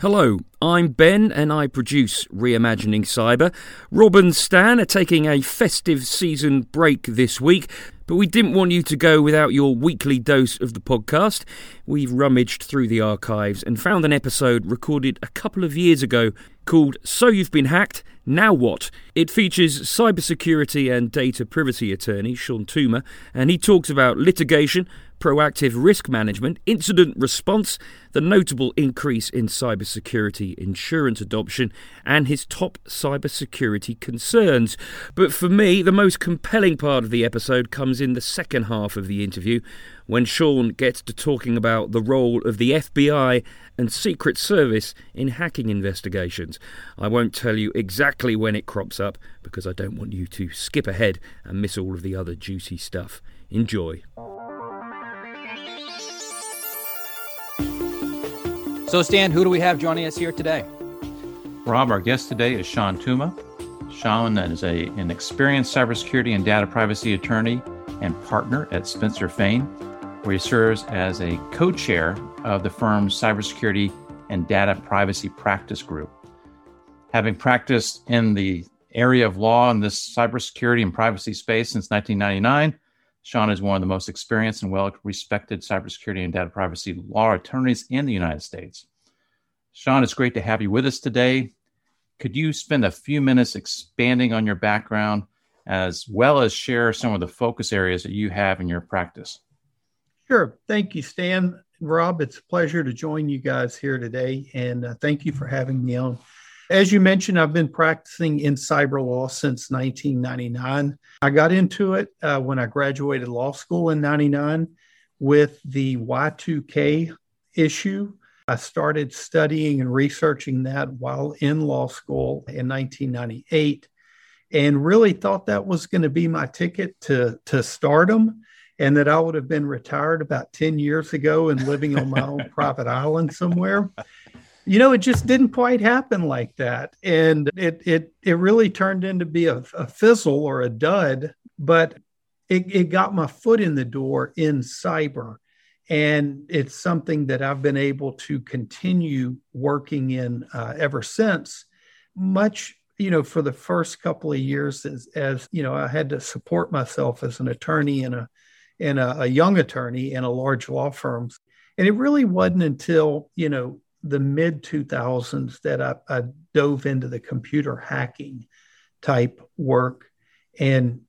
Hello, I'm Ben and I produce Reimagining Cyber. Rob and Stan are taking a festive season break this week, but we didn't want you to go without your weekly dose of the podcast. We've rummaged through the archives and found an episode recorded a couple of years ago called So You've Been Hacked, Now What? It features cybersecurity and data privacy attorney Shawn Tuma, and he talks about litigation proactive risk management, incident response, the notable increase in cybersecurity insurance adoption, and his top cybersecurity concerns. But for me, the most compelling part of the episode comes in the second half of the interview when Shawn gets to talking about the role of the FBI and Secret Service in hacking investigations. I won't tell you exactly when it crops up because I don't want you to skip ahead and miss all of the other juicy stuff. Enjoy. So, Stan, who do we have joining us here today? Rob, our guest today is Shawn Tuma. Shawn is a, an experienced cybersecurity and data privacy attorney and partner at Spencer Fane, where he serves as a co chair of the firm's cybersecurity and data privacy practice group. Having practiced in the area of law in this cybersecurity and privacy space since 1999, Shawn is one of the most experienced and well respected cybersecurity and data privacy law attorneys in the United States. Shawn, it's great to have you with us today. Could you spend a few minutes expanding on your background as well as share some of the focus areas that you have in your practice? Sure. Thank you, Stan. Rob, it's a pleasure to join you guys here today. And uh, thank you for having me on. As you mentioned, I've been practicing in cyber law since 1999. I got into it uh, when I graduated law school in 99 with the Y2K issue. I started studying and researching that while in law school in 1998 and really thought that was going to be my ticket to, to stardom and that I would have been retired about 10 years ago and living on my own private island somewhere you know, it just didn't quite happen like that. And it it it really turned into be a, a fizzle or a dud, but it, it got my foot in the door in cyber. And it's something that I've been able to continue working in uh, ever since. Much, you know, for the first couple of years, as, as you know, I had to support myself as an attorney and a and a, a young attorney in a large law firm. And it really wasn't until you know the mid 2000s that I, I, dove into the computer hacking type work and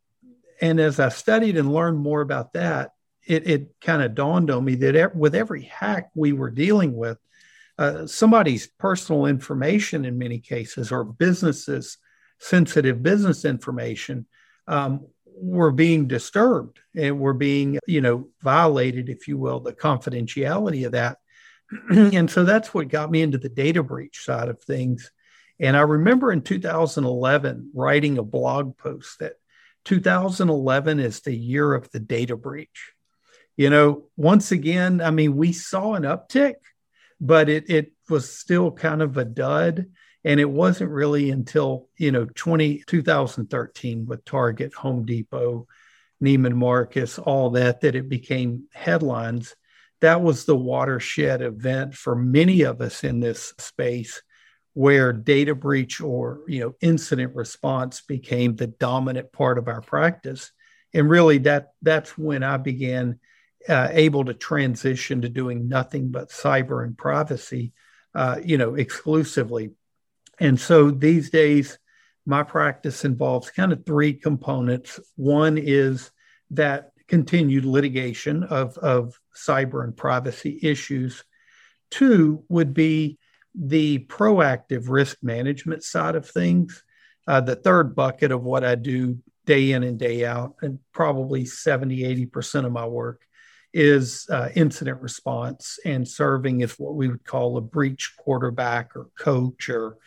and as I studied and learned more about that, it, it kind of dawned on me that with every hack we were dealing with, uh, somebody's personal information in many cases or businesses sensitive business information um, were being disturbed and were being you know violated if you will the confidentiality of that and so that's what got me into the data breach side of things. And I remember in 2011 writing a blog post that 2011 is the year of the data breach. You know, once again, I mean, we saw an uptick, but it, it was still kind of a dud. And it wasn't really until, you know, 20, 2013 with Target, Home Depot, Neiman Marcus, all that, that it became headlines. That was the watershed event for many of us in this space where data breach or you know incident response became the dominant part of our practice. And really that that's when i began uh, able to transition to doing nothing but cyber and privacy uh, you know exclusively and so these days my practice involves kind of three components one is that continued litigation of, of cyber and privacy issues. Two would be the proactive risk management side of things. Uh, the third bucket of what I do day in and day out, and probably 70, 80% of my work is uh, incident response and serving as what we would call a breach quarterback or coach or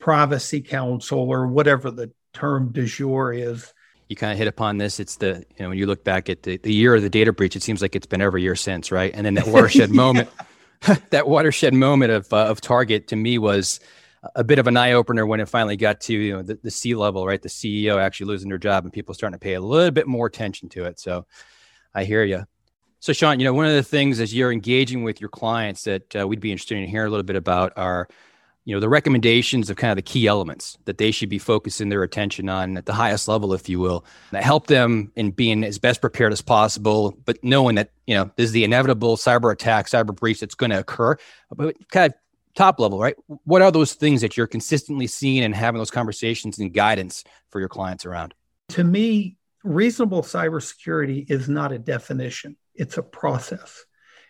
privacy counsel or whatever the term du jour is you kind of hit upon this. It's the you know when you look back at the, the year of the data breach, it seems like it's been every year since, right? And then that watershed moment, that watershed moment of uh, of Target to me was a bit of an eye opener when it finally got to you know the, the C level, right? The CEO actually losing their job and people starting to pay a little bit more attention to it. So I hear you. So, Shawn, you know, one of the things as you're engaging with your clients that uh, we'd be interested in hearing a little bit about are, you know, the recommendations of kind of the key elements that they should be focusing their attention on at the highest level, if you will, that help them in being as best prepared as possible, but knowing that, you know, this is the inevitable cyber attack, cyber breach that's going to occur. But kind of top level, right? What are those things that you're consistently seeing and having those conversations and guidance for your clients around? To me, reasonable cybersecurity is not a definition it's a process.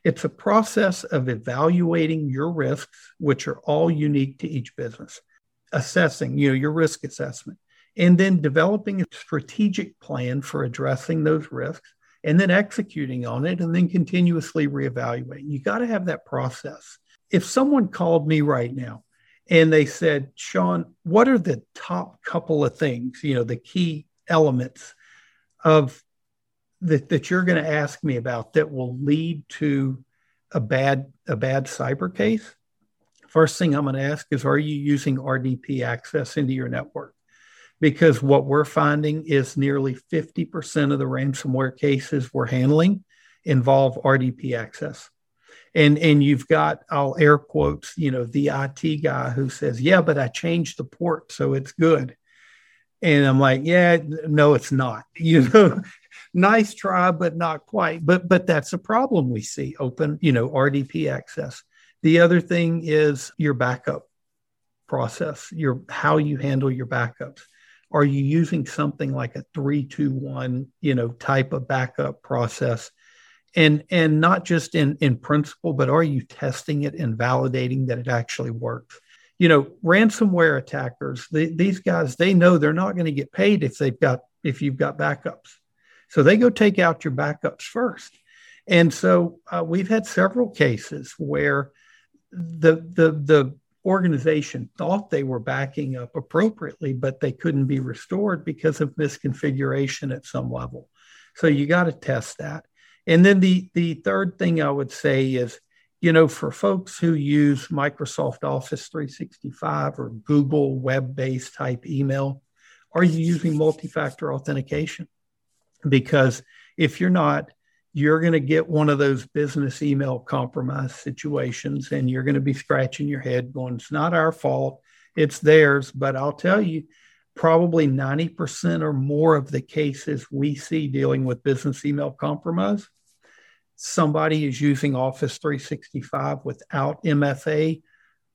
It's a process of evaluating your risks, which are all unique to each business, assessing, you know, your risk assessment, and then developing a strategic plan for addressing those risks, and then executing on it, and then continuously reevaluating. You got to have that process. If someone called me right now and they said, Shawn, what are the top couple of things, you know, the key elements of that, that you're going to ask me about that will lead to a bad a bad cyber case first thing i'm going to ask is are you using rdp access into your network? Because what we're finding is nearly 50% of the ransomware cases we're handling involve rdp access. And and you've got i'll air quotes you know the it guy who says yeah but i changed the port so it's good. And i'm like yeah no it's not. You know nice try, but not quite. But but that's a problem we see. Open, you know, RDP access. The other thing is your backup process, your how you handle your backups. Are you using something like a three, two, one, you know, type of backup process? And and not just in in principle, but are you testing it and validating that it actually works? You know, ransomware attackers, these guys, they know they're not going to get paid if they've got if you've got backups so they go take out your backups first. And so uh, we've had several cases where the, the, the organization thought they were backing up appropriately, but they couldn't be restored because of misconfiguration at some level. So you got to test that. And then the, the third thing I would say is, you know, for folks who use Microsoft Office 365 or Google web based type email, are you using multi factor authentication? Because if you're not, you're going to get one of those business email compromise situations and you're going to be scratching your head going, it's not our fault, it's theirs. But I'll tell you, probably 90% or more of the cases we see dealing with business email compromise, somebody is using Office 365 without MFA.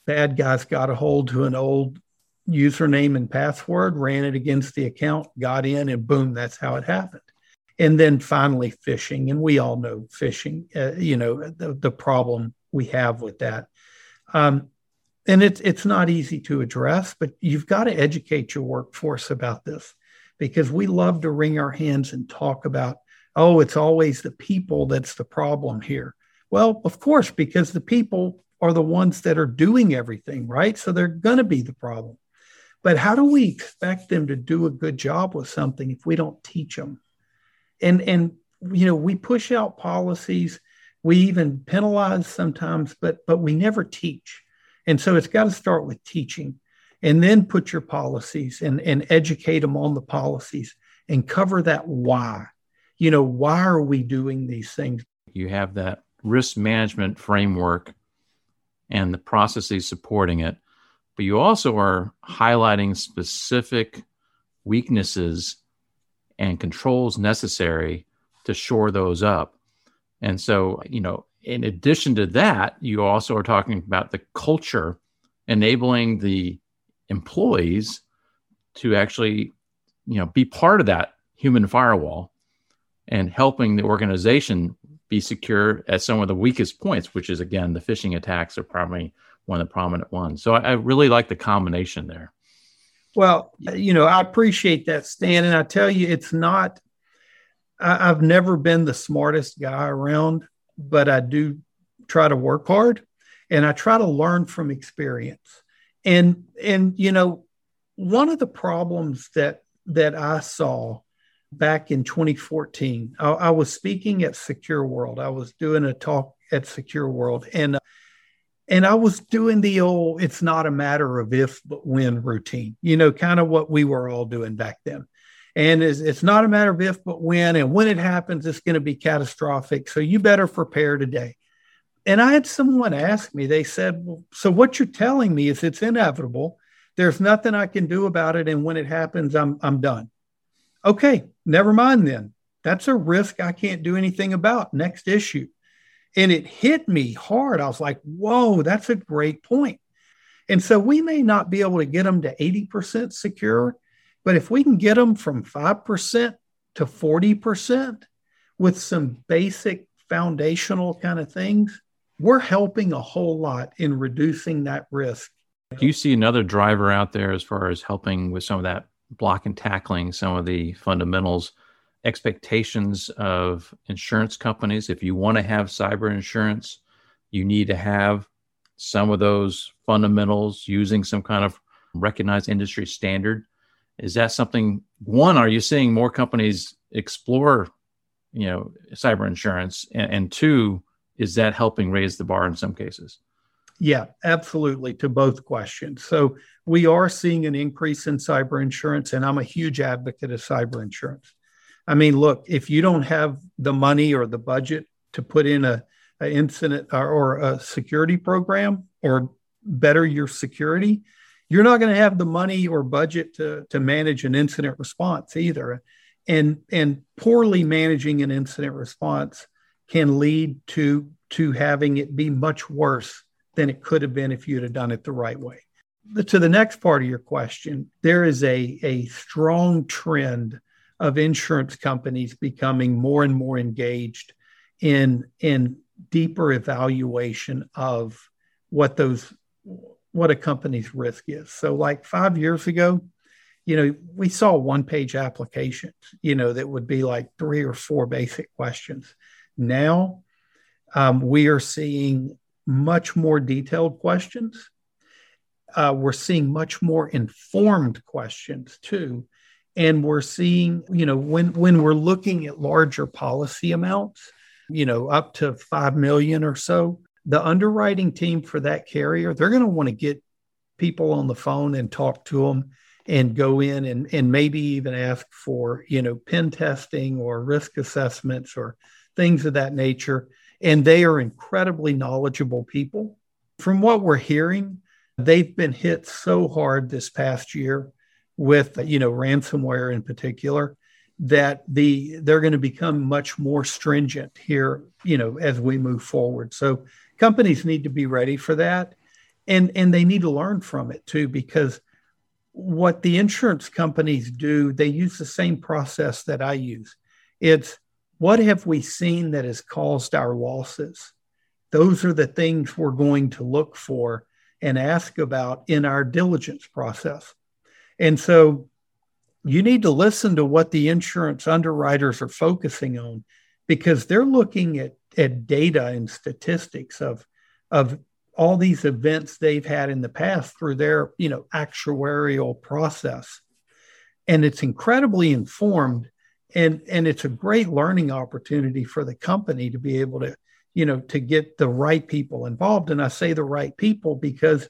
Bad guys got a hold to an old username and password, ran it against the account, got in, and boom, that's how it happened and then finally phishing and we all know phishing uh, you know the, the problem we have with that. Um, and it's it's not easy to address but you've got to educate your workforce about this because we love to wring our hands and talk about oh it's always the people that's the problem here. Well of course because the people are the ones that are doing everything right? So they're going to be the problem. But how do we expect them to do a good job with something if we don't teach them and and you know we push out policies. We even penalize sometimes but but we never teach. And so it's got to start with teaching and then put your policies and and educate them on the policies and cover that why. You know why are we doing these things? You have that risk management framework and the processes supporting it but you also are highlighting specific weaknesses and controls necessary to shore those up. And so, you know, in addition to that, you also are talking about the culture enabling the employees to actually, you know, be part of that human firewall and helping the organization be secure at some of the weakest points, which is again the phishing attacks are probably one of the prominent ones. So I, I really like the combination there. Well, you know, I appreciate that, Stan. And I tell you, it's not, I, I've never been the smartest guy around, but I do try to work hard and I try to learn from experience. And, and, you know, one of the problems that, that I saw back in 2014, I, I was speaking at Secure World. I was doing a talk at Secure World and uh, and I was doing the old, it's not a matter of if, but when routine, you know, kind of what we were all doing back then. And it's, it's not a matter of if, but when. And when it happens, it's going to be catastrophic. So you better prepare today. And I had someone ask me, they said, well, So what you're telling me is it's inevitable. There's nothing I can do about it. And when it happens, I'm, I'm done. Okay, never mind then. That's a risk I can't do anything about. Next issue. And it hit me hard. I was like, whoa, that's a great point. And so we may not be able to get them to 80% secure, but if we can get them from 5% to 40% with some basic foundational kind of things, we're helping a whole lot in reducing that risk. Do you see another driver out there as far as helping with some of that block and tackling some of the fundamentals? Expectations of insurance companies. If you want to have cyber insurance, you need to have some of those fundamentals using some kind of recognized industry standard. Is that something? One, are you seeing more companies explore, you know, cyber insurance? And, and two, is that helping raise the bar in some cases? Yeah, absolutely. To both questions. So we are seeing an increase in cyber insurance, and I'm a huge advocate of cyber insurance. I mean, look, if you don't have the money or the budget to put in a, a incident or, or a security program or better your security, you're not going to have the money or budget to, to manage an incident response either. And, and poorly managing an incident response can lead to, to having it be much worse than it could have been if you'd have done it the right way. To the next part of your question, there is a, a strong trend of insurance companies becoming more and more engaged in in deeper evaluation of what those what a company's risk is. So like 5 years ago, you know, we saw one-page applications, you know, that would be like three or four basic questions. Now, um, we are seeing much more detailed questions. Uh, we're seeing much more informed questions too and we're seeing you know when when we're looking at larger policy amounts you know up to 5 million or so the underwriting team for that carrier they're going to want to get people on the phone and talk to them and go in and, and maybe even ask for you know pen testing or risk assessments or things of that nature. And they are incredibly knowledgeable people. From what we're hearing they've been hit so hard this past year with you know ransomware in particular that the they're going to become much more stringent here you know as we move forward. So companies need to be ready for that and and they need to learn from it too because what the insurance companies do they use the same process that i use. It's what have we seen that has caused our losses? Those are the things we're going to look for and ask about in our diligence process and so you need to listen to what the insurance underwriters are focusing on because they're looking at, at data and statistics of, of all these events they've had in the past through their you know actuarial process. And it's incredibly informed and and it's a great learning opportunity for the company to be able to you know to get the right people involved. And i say the right people because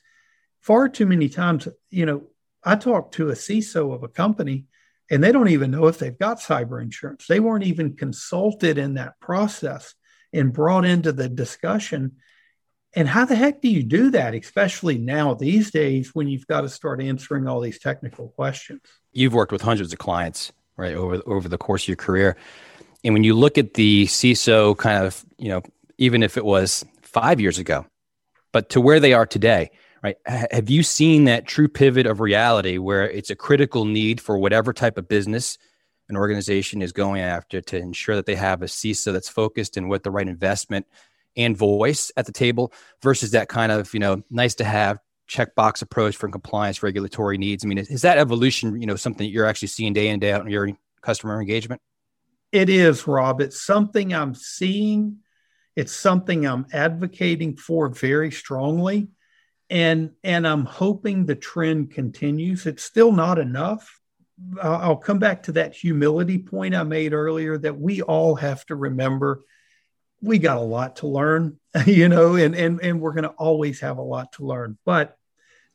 far too many times you know I talked to a CISO of a company and they don't even know if they've got cyber insurance. They weren't even consulted in that process and brought into the discussion. And how the heck do you do that, especially now these days when you've got to start answering all these technical questions? You've worked with hundreds of clients, right, over over the course of your career. And when you look at the CISO kind of, you know, even if it was five years ago, but to where they are today, right? Have you seen that true pivot of reality where it's a critical need for whatever type of business an organization is going after to ensure that they have a CISO that's focused and with the right investment and voice at the table versus that kind of, you know, nice to have checkbox approach for compliance regulatory needs? I mean, is that evolution, you know, something you're actually seeing day in, day out in your customer engagement? It is, Rob. It's something I'm seeing. It's something I'm advocating for very strongly and and i'm hoping the trend continues. It's still not enough. I'll come back to that humility point i made earlier that we all have to remember we got a lot to learn you know and and, and we're going to always have a lot to learn. But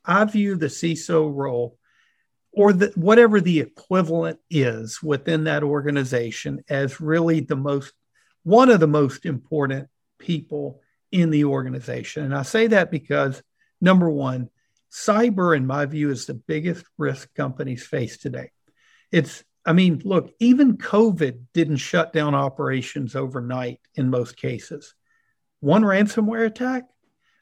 i view the ciso role or the, whatever the equivalent is within that organization as really the most one of the most important people in the organization. And I say that because number one, cyber, in my view, is the biggest risk companies face today. It's, I mean, look, even COVID didn't shut down operations overnight in most cases. One ransomware attack,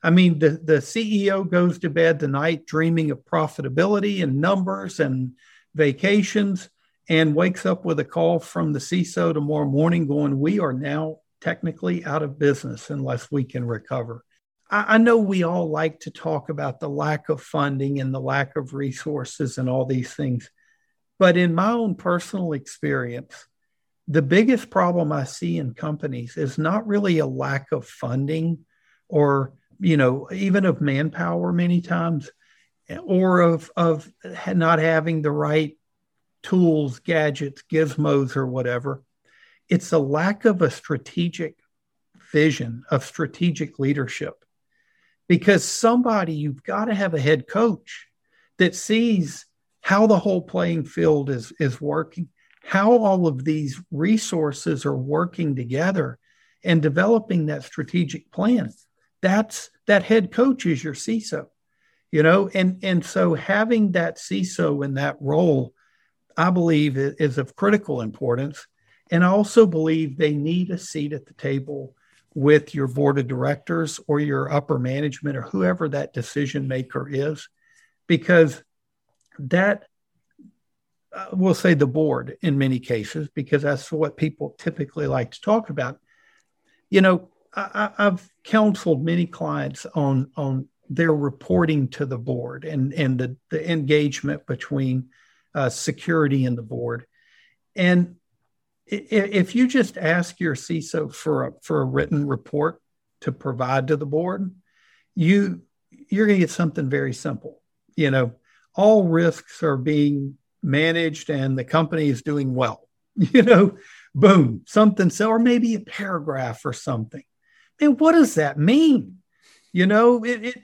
I mean, the, the CEO goes to bed tonight dreaming of profitability and numbers and vacations and wakes up with a call from the CISO tomorrow morning going, We are now technically out of business unless we can recover. I, know we all like to talk about the lack of funding and the lack of resources and all these things. But in my own personal experience, the biggest problem I see in companies is not really a lack of funding or, you know, even of manpower many times or of, of not having the right tools, gadgets, gizmos, or whatever. It's a lack of a strategic vision, of strategic leadership. Because somebody, you've got to have a head coach that sees how the whole playing field is, is working, how all of these resources are working together and developing that strategic plan. That's that head coach is your CISO, you know, and and so having that CISO in that role, I believe is of critical importance. And I also believe they need a seat at the table with your board of directors or your upper management or whoever that decision maker is, because that uh, we'll say the board in many cases, because that's what people typically like to talk about. You know, I, have counseled many clients on on their reporting to the board and and the the engagement between uh, security and the board, and if you just ask your CISO for a, for a written report to provide to the board, you you're going to get something very simple. You know, all risks are being managed and the company is doing well. You know, boom, something so, or maybe a paragraph or something. And what does that mean? You know, it, it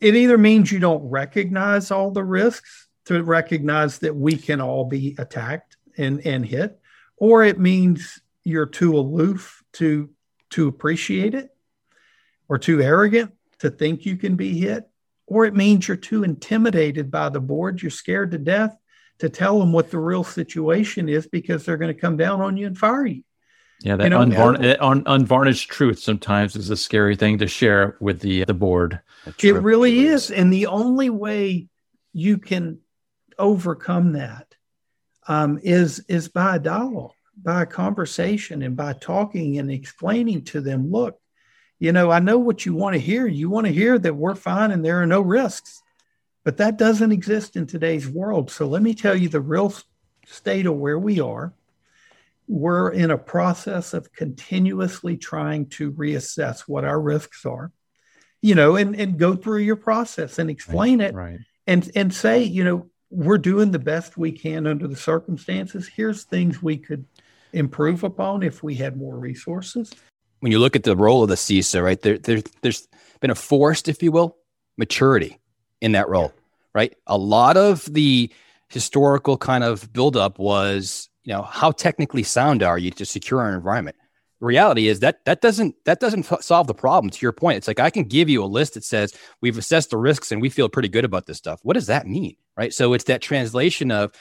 it either means you don't recognize all the risks to recognize that we can all be attacked and and hit or it means you're too aloof to to appreciate it or too arrogant to think you can be hit or it means you're too intimidated by the board you're scared to death to tell them what the real situation is because they're going to come down on you and fire you. Yeah that you know, unvarn- un- unvarnished truth sometimes is a scary thing to share with the the board. It really is. and the only way you can overcome that um, is is by a dialogue, by a conversation, and by talking and explaining to them. Look, you know, I know what you want to hear. You want to hear that we're fine and there are no risks, but that doesn't exist in today's world. So let me tell you the real state of where we are. We're in a process of continuously trying to reassess what our risks are, you know, and, and go through your process and explain right, it right. and and say, you know, we're doing the best we can under the circumstances. Here's things we could improve upon if we had more resources. When you look at the role of the CISO, right there, there there's been a forced, if you will, maturity in that role, right? A lot of the historical kind of buildup was, you know, how technically sound are you to secure an environment? Reality is that that doesn't that doesn't solve the problem. To your point, it's like I can give you a list that says we've assessed the risks and we feel pretty good about this stuff. What does that mean? right? So it's that translation of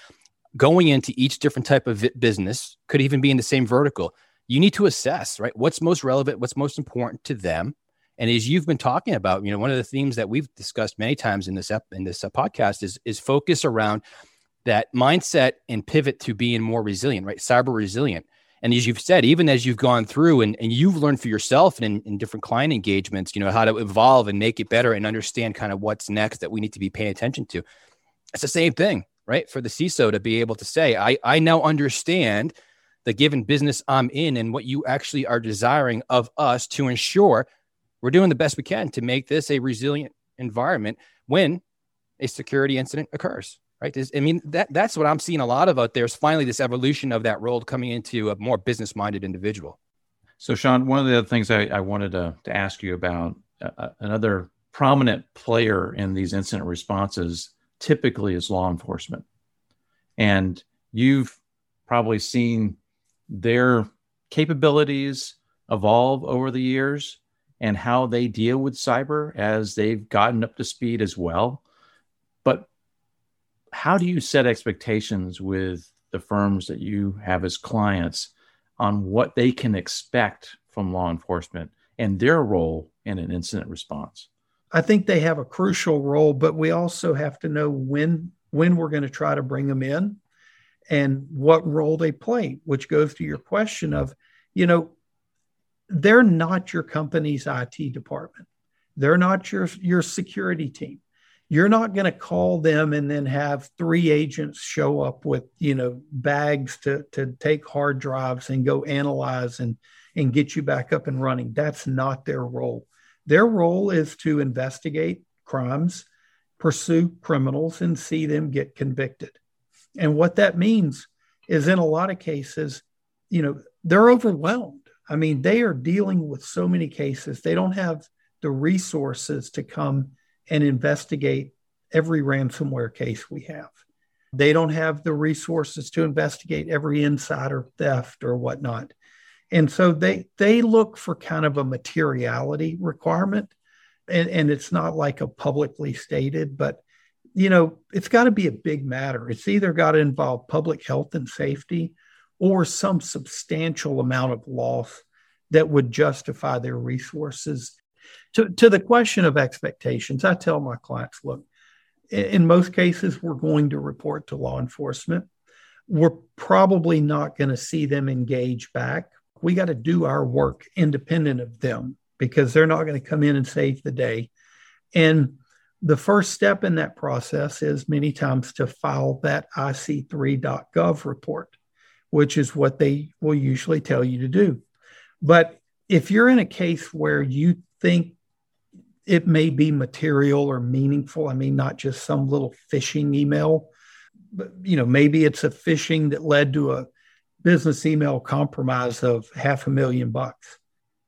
going into each different type of business, could even be in the same vertical. You need to assess, right? What's most relevant, what's most important to them. And as you've been talking about, you know, one of the themes that we've discussed many times in this ep- in this uh, podcast is is focus around that mindset and pivot to being more resilient, right? Cyber resilient. And as you've said, even as you've gone through and, and you've learned for yourself and in, in different client engagements, you know, how to evolve and make it better and understand kind of what's next that we need to be paying attention to it's the same thing, right? For the CISO to be able to say, I, I now understand the given business I'm in and what you actually are desiring of us to ensure we're doing the best we can to make this a resilient environment when a security incident occurs. Right. I mean, that that's what I'm seeing a lot of out there is finally this evolution of that role coming into a more business minded individual. So, Shawn, one of the other things I, I wanted to, to ask you about uh, uh another prominent player in these incident responses typically is law enforcement. And you've probably seen their capabilities evolve over the years and how they deal with cyber as they've gotten up to speed as well. How do you set expectations with the firms that you have as clients on what they can expect from law enforcement and their role in an incident response? I think they have a crucial role, but we also have to know when when we're going to try to bring them in and what role they play, which goes to your question of, you know, they're not your company's IT department. They're not your your security team. You're not going to call them and then have three agents show up with, you know, bags to to take hard drives and go analyze and and get you back up and running. That's not their role. Their role is to investigate crimes, pursue criminals, and see them get convicted. And what that means is, in a lot of cases, you know, they're overwhelmed. I mean, they are dealing with so many cases, they don't have the resources to come and investigate every ransomware case we have. They don't have the resources to investigate every insider theft or whatnot. And so they they look for kind of a materiality requirement. And, and it's not like a publicly stated but you know it's got to be a big matter. It's either got to involve public health and safety or some substantial amount of loss that would justify their resources to, to the question of expectations i tell my clients look in most cases we're going to report to law enforcement we're probably not going to see them engage back we got to do our work independent of them because they're not going to come in and save the day. And the first step in that process is many times to file that IC3.gov report, which is what they will usually tell you to do. But if you're in a case where you think it may be material or meaningful, I mean, not just some little phishing email, but you know, maybe it's a phishing that led to a business email compromise of half a million bucks,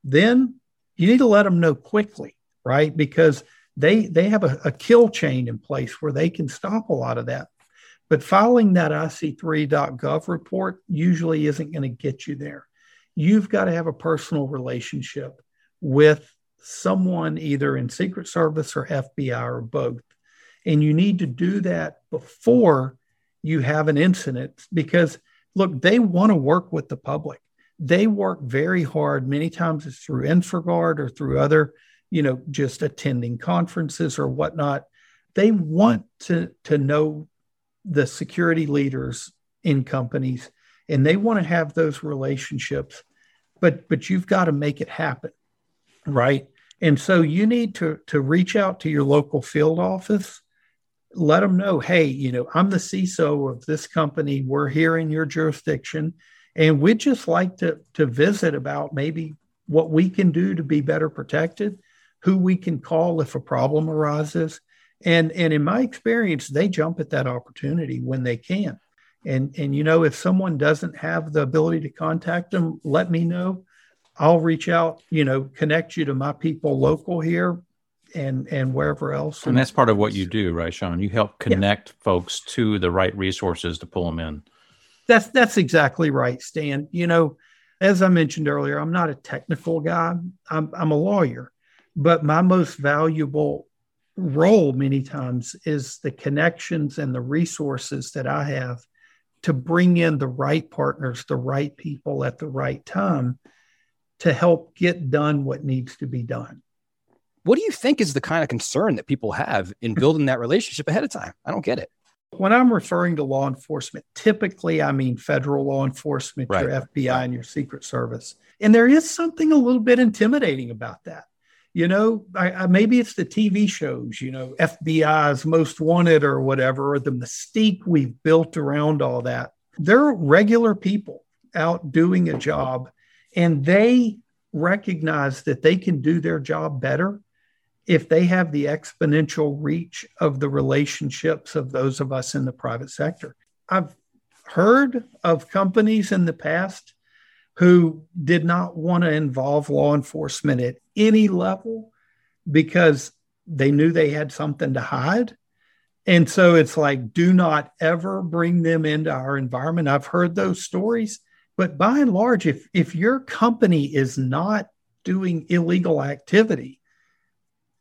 then you need to let them know quickly, right? Because they they have a, a kill chain in place where they can stop a lot of that. But filing that IC3.gov report usually isn't going to get you there. You've got to have a personal relationship with someone either in Secret Service or FBI or both. And you need to do that before you have an incident because look, they want to work with the public. They work very hard. Many times it's through InfraGard or through other, you know, just attending conferences or whatnot. They want to, to know the security leaders in companies and they want to have those relationships, but but you've got to make it happen. Right. And so you need to to reach out to your local field office let them know, hey, you know, I'm the CISO of this company. We're here in your jurisdiction, and we'd just like to to visit about maybe what we can do to be better protected, who we can call if a problem arises. And and in my experience, they jump at that opportunity when they can. And and you know, if someone doesn't have the ability to contact them, let me know. I'll reach out, you know, connect you to my people local here and and wherever else. And that's part of what you do, right, Shawn? You help connect yeah. folks to the right resources to pull them in. That's that's exactly right, Stan. You know, as I mentioned earlier, I'm not a technical guy. I'm I'm a lawyer, but my most valuable role many times is the connections and the resources that I have to bring in the right partners, the right people at the right time to help get done what needs to be done. What do you think is the kind of concern that people have in building that relationship ahead of time? I don't get it. When I'm referring to law enforcement, typically I mean federal law enforcement, right. your FBI, and your Secret Service. And there is something a little bit intimidating about that. You know, I, I, maybe it's the TV shows, you know, FBI's most wanted or whatever, or the mystique we've built around all that. They're regular people out doing a job and they recognize that they can do their job better if they have the exponential reach of the relationships of those of us in the private sector. I've heard of companies in the past who did not want to involve law enforcement at any level because they knew they had something to hide. And so it's like, do not ever bring them into our environment. I've heard those stories, but by and large, if, if your company is not doing illegal activity,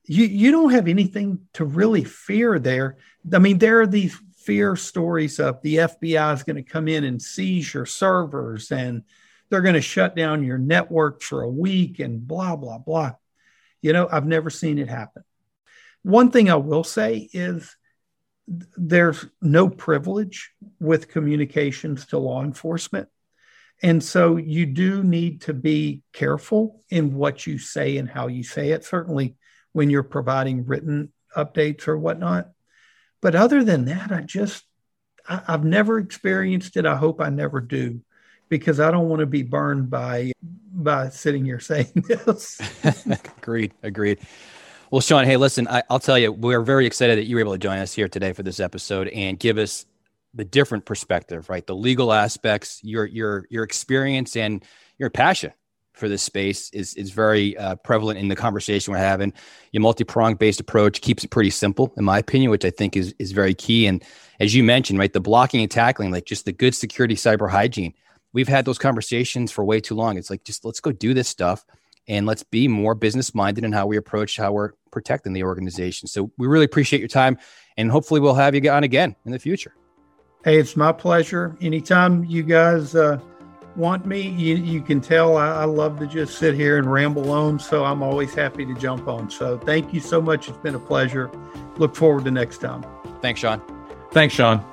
you, you don't have anything to really fear there. I mean, there are these fear stories of the FBI is going to come in and seize your servers and they're going to shut down your network for a week and blah, blah, blah. You know, I've never seen it happen. One thing I will say is there's no privilege with communications to law enforcement. And so you do need to be careful in what you say and how you say it, certainly when you're providing written updates or whatnot. But other than that, I just, I, have never experienced it. I hope I never do because I don't want to be burned by by sitting here saying this. agreed. Agreed. Well, Shawn, hey, listen, I, will tell you, we're very excited that you were able to join us here today for this episode and give us the different perspective, right? The legal aspects, your your your experience and your passion for this space is is very uh, prevalent in the conversation we're having. Your multi pronged based approach keeps it pretty simple, in my opinion, which I think is is very key. And as you mentioned, right, the blocking and tackling, like just the good security cyber hygiene. We've had those conversations for way too long. It's like just let's go do this stuff and let's be more business minded in how we approach how we're protecting the organization. So we really appreciate your time and hopefully we'll have you on again in the future. Hey, it's my pleasure. Anytime you guys uh, want me, you, you can tell I, I love to just sit here and ramble on. So I'm always happy to jump on. So thank you so much. It's been a pleasure. Look forward to next time. Thanks, Shawn. Thanks, Shawn.